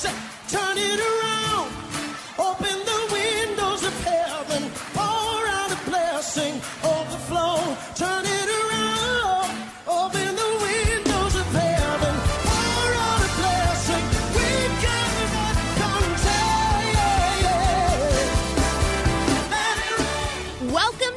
Turn it around.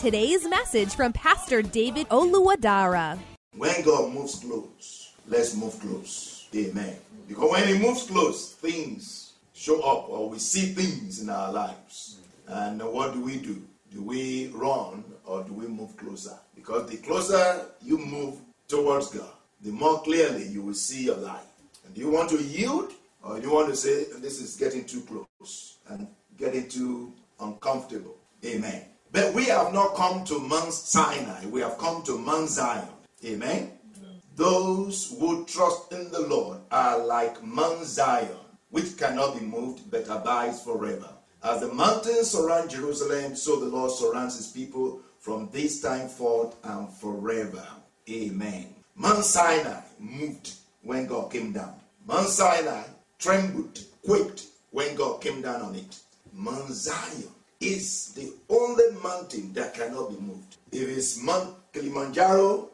today's message from Pastor David Oluwadara. When God moves close, let's move close. Amen. Because when He moves close, things show up or we see things in our lives. And what do we do? Do we run or do we move closer? Because the closer you move towards God, the more clearly you will see your life. And do you want to yield or do you want to say, this is getting too close and getting too uncomfortable? Amen. But we have not come to Mount Sinai, we have come to Mount Zion. Amen. Those who trust in the Lord are like Mount Zion, which cannot be moved but abides forever. As the mountains surround Jerusalem, so the Lord surrounds his people from this time forth and forever. Amen. Mount Sinai moved when God came down. Mount Sinai trembled, quaked when God came down on it. Mount Zion is the only mountain that cannot be moved. If it's Mount Kilimanjaro,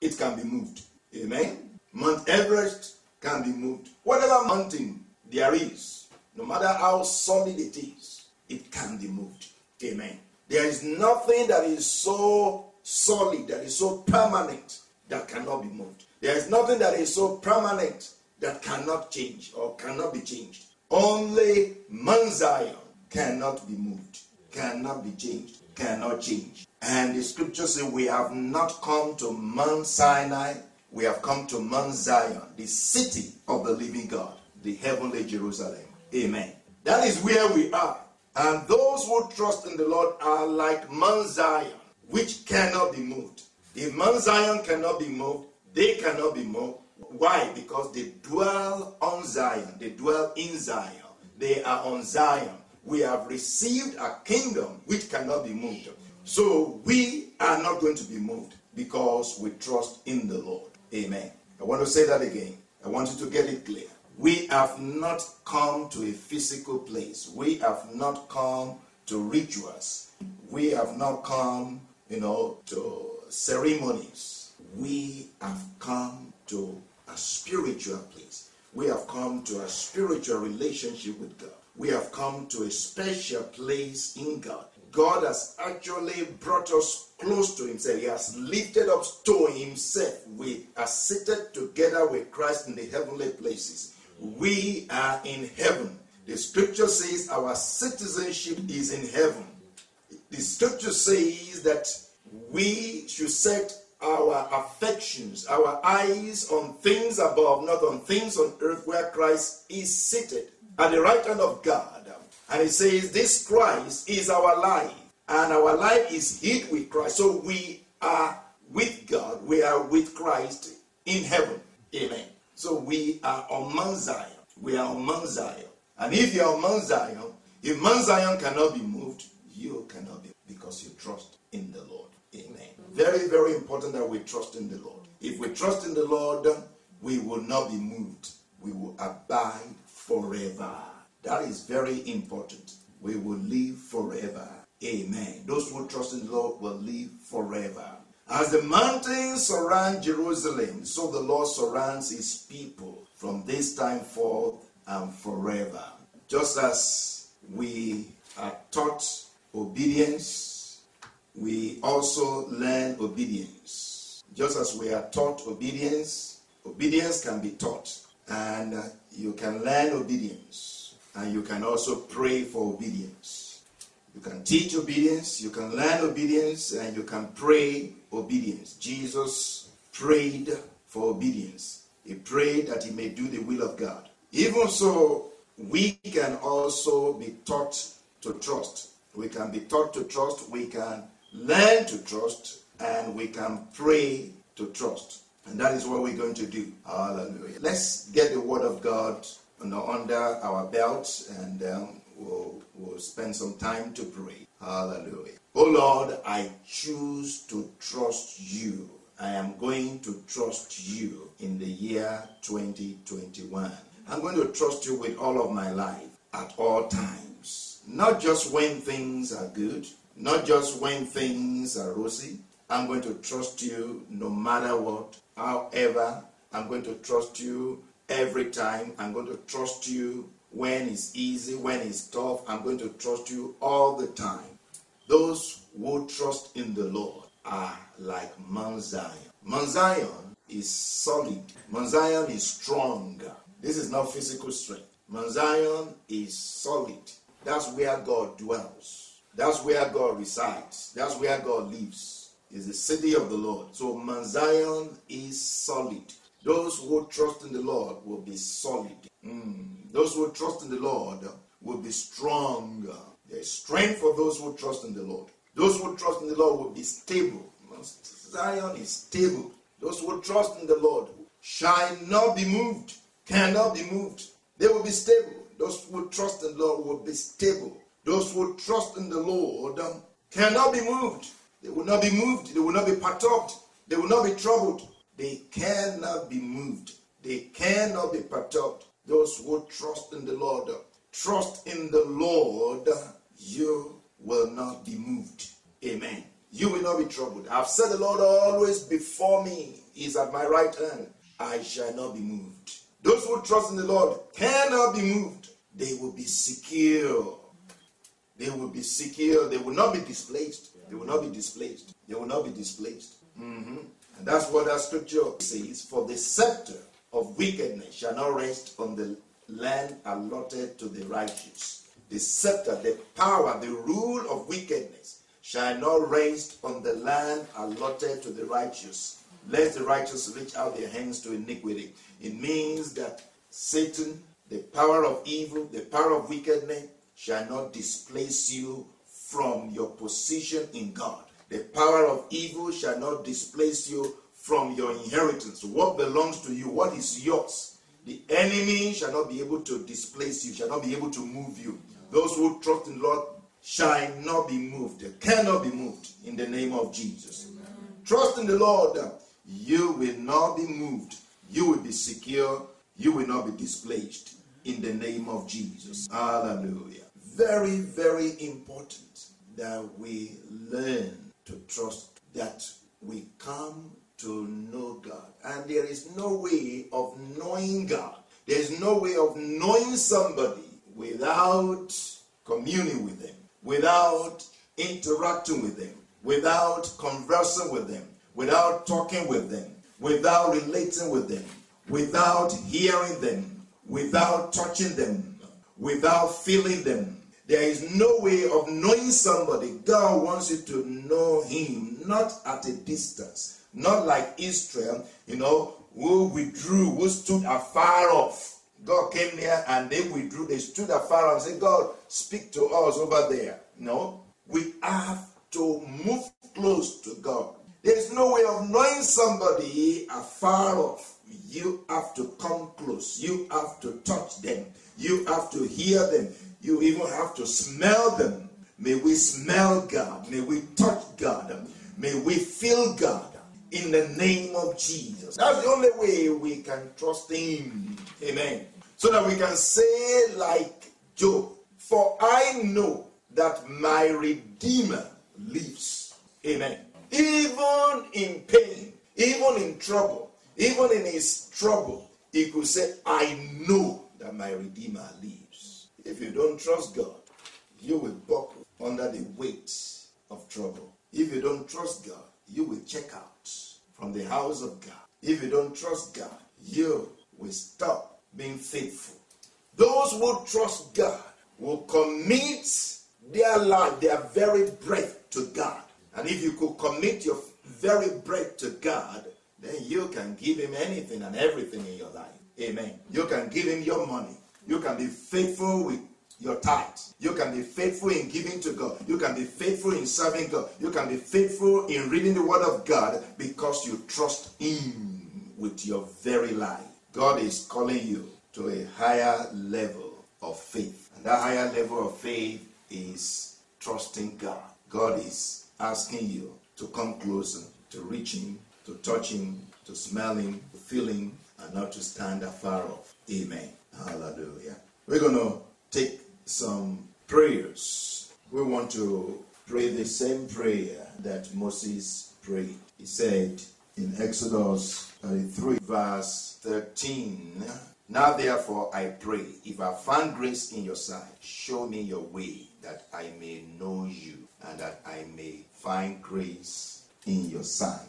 it can be moved. Amen. Mount Everest can be moved. Whatever mountain there is, no matter how solid it is, it can be moved. Amen. There is nothing that is so solid, that is so permanent, that cannot be moved. There is nothing that is so permanent that cannot change or cannot be changed. Only Mount Zion cannot be moved, cannot be changed, cannot change. And the scripture says, We have not come to Mount Sinai, we have come to Mount Zion, the city of the living God, the heavenly Jerusalem. Amen. That is where we are. And those who trust in the Lord are like Mount Zion, which cannot be moved. If Mount Zion cannot be moved, they cannot be moved. Why? Because they dwell on Zion, they dwell in Zion, they are on Zion. We have received a kingdom which cannot be moved. So we are not going to be moved because we trust in the Lord. Amen. I want to say that again. I want you to get it clear. We have not come to a physical place. We have not come to rituals. We have not come, you know, to ceremonies. We have come to a spiritual place. We have come to a spiritual relationship with God. We have come to a special place in God. God has actually brought us close to Himself. He has lifted us to Himself. We are seated together with Christ in the heavenly places. We are in heaven. The scripture says our citizenship is in heaven. The scripture says that we should set our affections, our eyes on things above, not on things on earth where Christ is seated at the right hand of God. And it says, This Christ is our life, and our life is hid with Christ. So we are with God, we are with Christ in heaven. Amen. So we are on Mount Zion. We are on Mount Zion. And if you are on Mount Zion, if Mount Zion cannot be moved, you cannot be because you trust in the Lord. Amen. Very, very important that we trust in the Lord. If we trust in the Lord, we will not be moved. We will abide forever. That is very important. We will live forever. Amen. Those who trust in the Lord will live forever. As the mountains surround Jerusalem, so the Lord surrounds his people. from this time forth and forever. Just as we are taught obedience, we also learn obedience. Just as we are taught obedience, obedience can be taught, and uh, you can learn obedience, and you can also pray for obedience. You can teach obedience, you can learn obedience, and you can pray obedience. Jesus prayed for obedience. He prayed that he may do the will of God. Even so, we can also be taught to trust. We can be taught to trust, we can learn to trust, and we can pray to trust. And that is what we're going to do. Hallelujah. Let's get the word of God under our belts and um, we'll, we'll spend some time to pray. Hallelujah. Oh Lord, I choose to trust you. I am going to trust you in the year 2021. I'm going to trust you with all of my life at all times. Not just when things are good, not just when things are rosy. I'm going to trust you no matter what. However, I'm going to trust you every time. I'm going to trust you when it's easy, when it's tough. I'm going to trust you all the time. Those who trust in the Lord are like Mount Zion. Mount Zion is solid. Mount Zion is strong. This is not physical strength. Mount Zion is solid. That's where God dwells. That's where God resides. That's where God lives. Is the city of the Lord. So Mount Zion is solid. Those who trust in the Lord will be solid. Mm. Those who trust in the Lord will be strong. There is strength for those who trust in the Lord. Those who trust in the Lord will be stable. Mount Zion is stable. Those who trust in the Lord shall not be moved, cannot be moved. They will be stable. Those who trust in the Lord will be stable. Those who trust in the Lord cannot be moved. They will not be moved. They will not be perturbed. They will not be troubled. They cannot be moved. They cannot be perturbed. Those who trust in the Lord, trust in the Lord, you will not be moved. Amen. You will not be troubled. I've said the Lord always before me is at my right hand. I shall not be moved. Those who trust in the Lord cannot be moved. They will be secure. They will be secure. They will not be displaced. They will not be displaced. They will not be displaced. Mm-hmm. And that's what that scripture says. For the scepter of wickedness shall not rest on the land allotted to the righteous. The scepter, the power, the rule of wickedness shall not rest on the land allotted to the righteous. Lest the righteous reach out their hands to iniquity. It means that Satan, the power of evil, the power of wickedness, shall not displace you from your position in God. The power of evil shall not displace you from your inheritance. What belongs to you, what is yours. The enemy shall not be able to displace you, shall not be able to move you. Those who trust in the Lord shall not be moved. Cannot be moved in the name of Jesus. Trust in the Lord. You will not be moved. You will be secure. You will not be displaced in the name of Jesus. Hallelujah. Very, very important that we learn to trust, that we come to know God. And there is no way of knowing God. There is no way of knowing somebody without communing with them, without interacting with them, without conversing with them, without talking with them, without relating with them, without hearing them, without touching them, without feeling them. There is no way of knowing somebody. God wants you to know Him, not at a distance, not like Israel, you know, who withdrew, who stood afar off. God came near and they withdrew. They stood afar off and said, God, speak to us over there. No, we have to move close to God. There's no way of knowing somebody afar off. You have to come close. You have to touch them. You have to hear them. You even have to smell them. May we smell God. May we touch God. May we feel God in the name of Jesus. That's the only way we can trust Him. Amen. So that we can say, like Job, For I know that my Redeemer lives. Amen. Even in pain, even in trouble, even in his trouble, he could say, I know that my Redeemer lives. If you don't trust God, you will buckle under the weight of trouble. If you don't trust God, you will check out from the house of God. If you don't trust God, you will stop being faithful. Those who trust God will commit their life, their very breath to God. And if you could commit your very breath to God, then you can give Him anything and everything in your life. Amen. You can give Him your money. You can be faithful with your tithe. You can be faithful in giving to God. You can be faithful in serving God. You can be faithful in reading the Word of God because you trust Him with your very life. God is calling you to a higher level of faith. And that higher level of faith is trusting God. God is asking you to come closer, to reach Him, to touch Him, to smell Him, to feel Him, and not to stand afar off. Amen. Hallelujah. We're going to take some prayers. We want to pray the same prayer that Moses prayed. He said in Exodus 33, verse 13, Now therefore I pray, if I find grace in your sight, show me your way, that I may know you, and that I may find grace in your sight.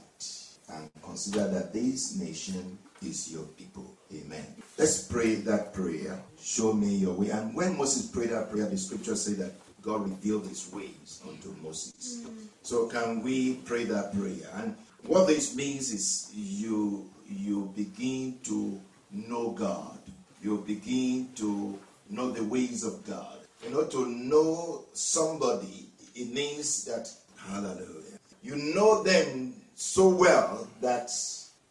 And consider that this nation is your people. Amen. Let's pray that prayer. Show me your way. And when Moses prayed that prayer, the scripture said that God revealed his ways unto Moses. Mm. So can we pray that prayer? And what this means is you you begin to know God. You begin to know the ways of God. You know, to know somebody, it means that hallelujah. You know them so well that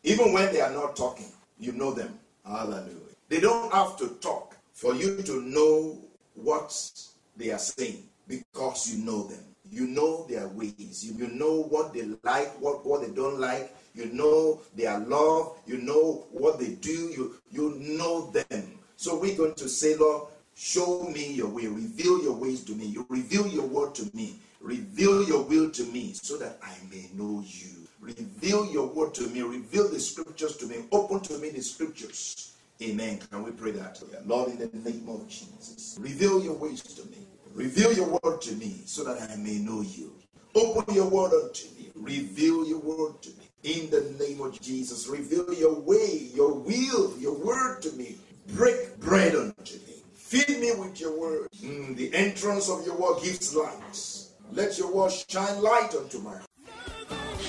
even when they are not talking, you know them. Hallelujah. They don't have to talk for you to know what they are saying because you know them. You know their ways. You, know what they like, what, what they don't like. You know their love. You know what they do. You, you know them. So we're going to say, Lord, show me your way. Reveal your ways to me. You reveal your word to me. Reveal your will to me so that I may know you. Reveal your word to me. Reveal the scriptures to me. Open to me the scriptures. Amen. Can we pray that? Lord, in the name of Jesus, reveal your ways to me. Reveal your word to me so that I may know you. Open your word unto me. Reveal your word to me. In the name of Jesus, reveal your way, your will, your word to me. Break bread unto me. Feed me with your word. Mm, the entrance of your word gives light. Let your word shine light unto my heart.